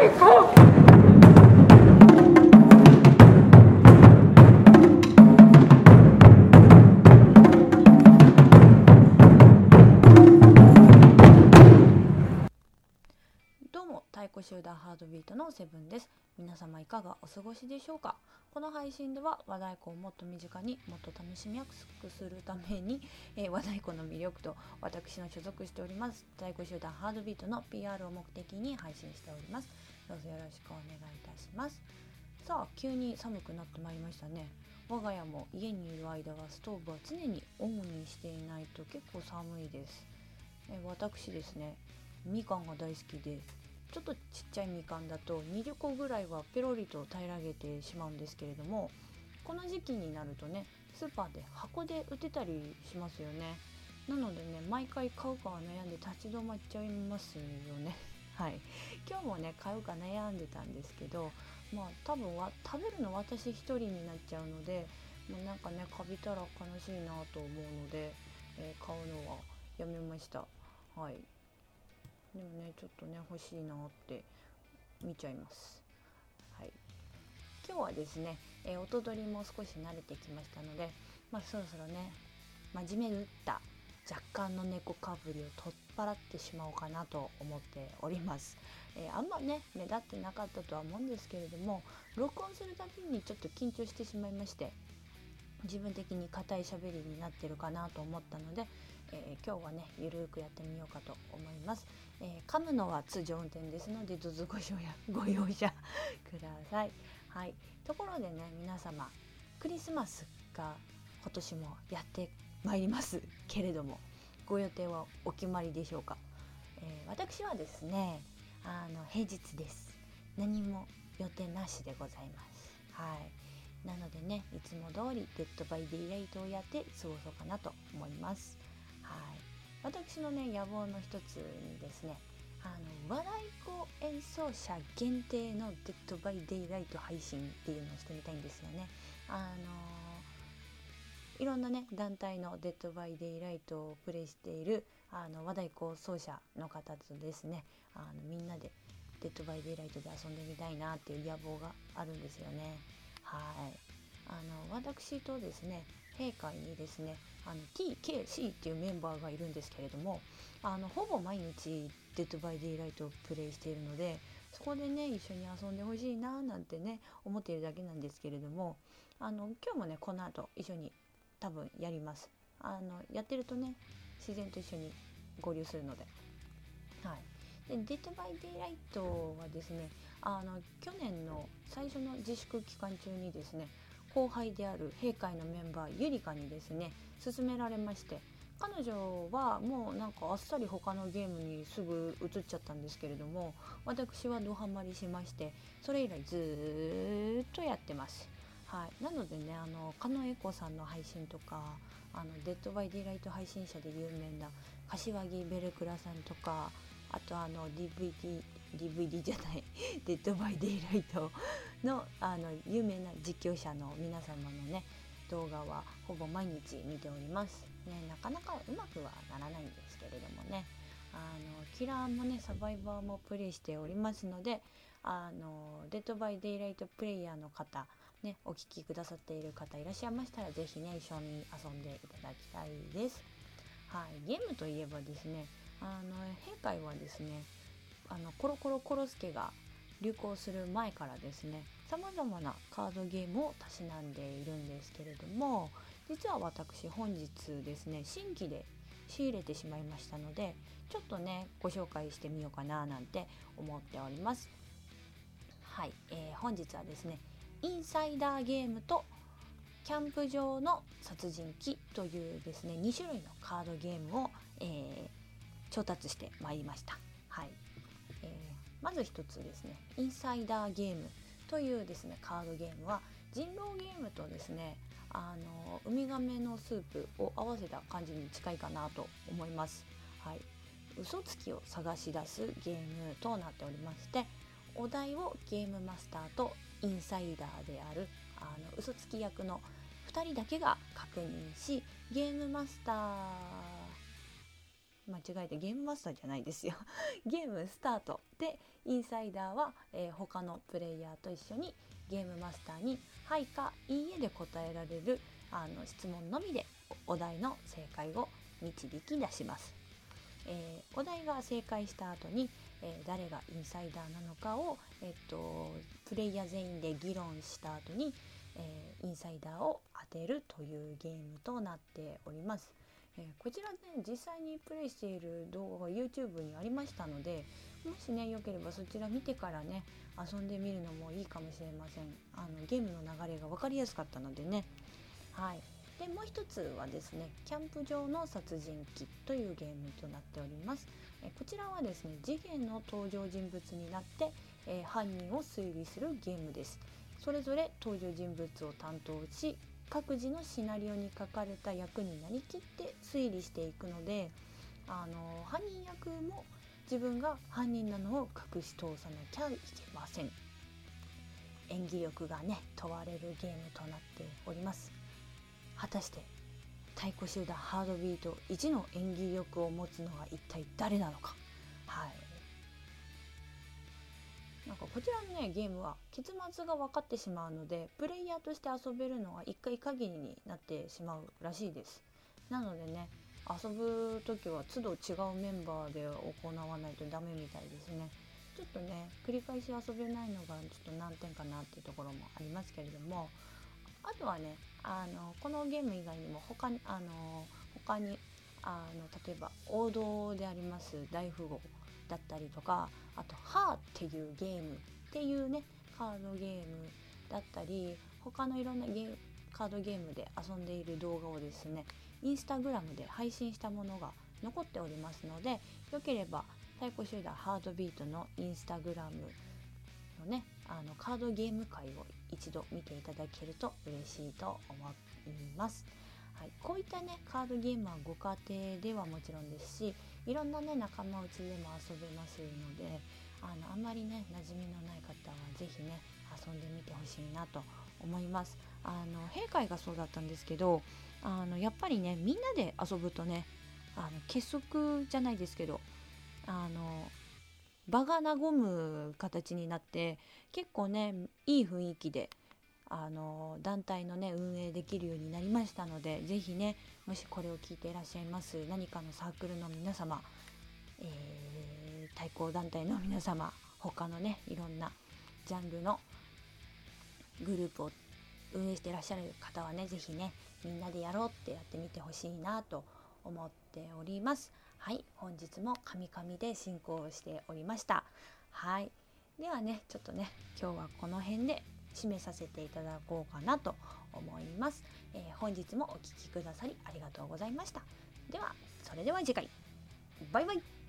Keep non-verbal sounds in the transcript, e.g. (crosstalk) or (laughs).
どうも太鼓集団ハードビートのセブンです。皆様いかがお過ごしでしょうか？この配信では和太鼓をもっと身近にもっと楽しみやすくするために、(laughs) えー和太鼓の魅力と私の所属しております。太鼓集団ハードビートの PR を目的に配信しております。どうぞよろしくお願いいたします。さあ急に寒くなってまいりましたね。我が家も家にいる間はストーブは常にオンにしていないと結構寒いです、えー私ですねみかんが大好きですちょっとちっちゃいみかんだと20個ぐらいはペロリと平らげてしまうんですけれどもこの時期になるとねスーパーで箱で売ってたりしますよね。なのでね毎回買うかは悩んで立ち止まっちゃいますよね。(laughs) はい。今日もね買うか悩んでたんですけどまあ多分は食べるの私一人になっちゃうのでもうなんかねかびたら悲しいなと思うので、えー買うのはやめました。はい。でもねちょっとね欲しいなって見ちゃいます。はい。今日はですね、えー音取りも少し慣れてきましたのでまあそろそろね真面目に打った若干の猫かぶりを取っ払ってしまおうかなと思っております、えーあんまね目立ってなかったとは思うんですけれども録音するたびにちょっと緊張してしまいまして自分的に硬い喋りになってるかなと思ったので、えー今日はねゆるくやってみようかと思います、えー噛むのは通常運転ですのでどうぞご容赦ご容赦ください。はい。ところでね皆様クリスマスが今年もやってまいりますけれどもご予定はお決まりでしょうか、えー私はですねあの平日です。何も予定なしでございます。はい。なのでねいつも通り Dead by Daylight をやって過ごそうかなと思います。はい。私のね野望の一つにですねあの和太鼓演奏者限定の Dead by Daylight 配信っていうのをしてみたいんですよね。あのいろんなね団体のデッドバイデイライトをプレイしているあの和太鼓奏者の方とですねあのみんなでデッドバイデイライトで遊んでみたいなっていう野望があるんですよね。はい。あの私とですね閉会にですねあの TKC っていうメンバーがいるんですけれどもあのほぼ毎日デッドバイデイライトをプレイしているのでそこでね一緒に遊んでほしいななんてね思っているだけなんですけれどもあの今日もねこの後一緒に多分やります。あのやってるとね自然と一緒に合流するので。はい。でデッドバイデイライトはですねあの去年の最初の自粛期間中にですね後輩である閉会のメンバーゆりかにですね勧められまして彼女はもうなんかあっさり他のゲームにすぐ移っちゃったんですけれども私はドハマりしましてそれ以来ずっとやってます。はい、なのでねあの狩野英孝さんの配信とかあのデッドバイデイライト配信者で有名な柏木ベルクラさんとかあとあの DVD, DVD じゃない (laughs) デッドバイデイライトのあの有名な実況者の皆様のね動画はほぼ毎日見ております。ね、なかなかうまくはならないんですけれどもねあのキラーもねサバイバーもプレイしておりますのであのデッドバイデイライトプレイヤーの方ね、お聞きくださっている方いらっしゃいましたらぜひね一緒に遊んでいただきたいです。はい、ゲームといえばですねあの閉会はですねあのコロコロコロスケが流行する前からですねさまざまなカードゲームをたしなんでいるんですけれども実は私本日ですね新規で仕入れてしまいましたのでちょっとねご紹介してみようかななんて思っております。はい、えー本日はですねインサイダーゲームとキャンプ場の殺人鬼というですね2種類のカードゲームを、えー調達してまいりました。まず一つですねインサイダーゲームというですねカードゲームは人狼ゲームとですねあのウミガメのスープを合わせた感じに近いかなと思います。はい、嘘つきを探し出すゲームとなっておりましてお題をゲームマスターとインサイダーであるあの嘘つき役の2人だけが確認しゲームマスター間違えてゲームマスターじゃないですよ (laughs) ゲームスタートでインサイダーは、えー、他のプレイヤーと一緒にゲームマスターに「はい」か「いいえ」で答えられるあの質問のみでお題の正解を導き出します。えー、お題が正解した後に、えー、誰がインサイダーなのかを、えっとプレイヤー全員で議論した後に、えー、インサイダーを当てるというゲームとなっております。えー、こちらね実際にプレイしている動画が YouTube にありましたのでもしね良ければそちら見てからね遊んでみるのもいいかもしれません。あのゲームの流れが分かりやすかったのでね。はい。でもう一つはですねキャンプ場の殺人鬼というゲームとなっております。えこちらはですね次元の登場人物になって、えー、犯人を推理するゲームです。それぞれ登場人物を担当し各自のシナリオに書かれた役になりきって推理していくのであの犯人役も自分が犯人なのを隠し通さなきゃいけません。演技力がね問われるゲームとなっております。果たして太鼓集団ハードビート1の演技力を持つのは一体誰なのか。はい。なんかこちらのねゲームは結末が分かってしまうのでプレイヤーとして遊べるのは1回限りになってしまうらしいです。なのでね遊ぶ時は都度違うメンバーで行わないとダメみたいですね。ちょっとね繰り返し遊べないのがちょっと難点かなっていうところもありますけれどもあとはねあのこのゲーム以外にも他にあの他にあの例えば王道であります大富豪。だったりとかあと「ハーっていうゲームっていうねカードゲームだったり他のいろんなゲーカードゲームで遊んでいる動画をですねインスタグラムで配信したものが残っておりますのでよければ太鼓集団ハードビートのインスタグラムのねあのカードゲーム会を一度見ていただけると嬉しいと思います。はい、こういったねカードゲームはご家庭ではもちろんですしいろんなね仲間内でも遊べますのであのあんまりね馴染みのない方は是非ね遊んでみてほしいなと思います。あの閉会がそうだったんですけどあのやっぱりねみんなで遊ぶとねあの結束じゃないですけどあの場が和む形になって結構ねいい雰囲気であの団体のね運営できるようになりましたので是非ねもしこれを聞いていらっしゃいます何かのサークルの皆様、えー、対抗団体の皆様他のねいろんなジャンルのグループを運営してらっしゃる方はね是非ねみんなでやろうってやってみてほしいなと思っております。はい、本日もカミカミで進行しておりました。はい、ではね、ちょっとね、今日はこの辺で締めさせていただこうかなと思います、えー、本日もお聴きくださりありがとうございました。ではそれでは次回。バイバイ。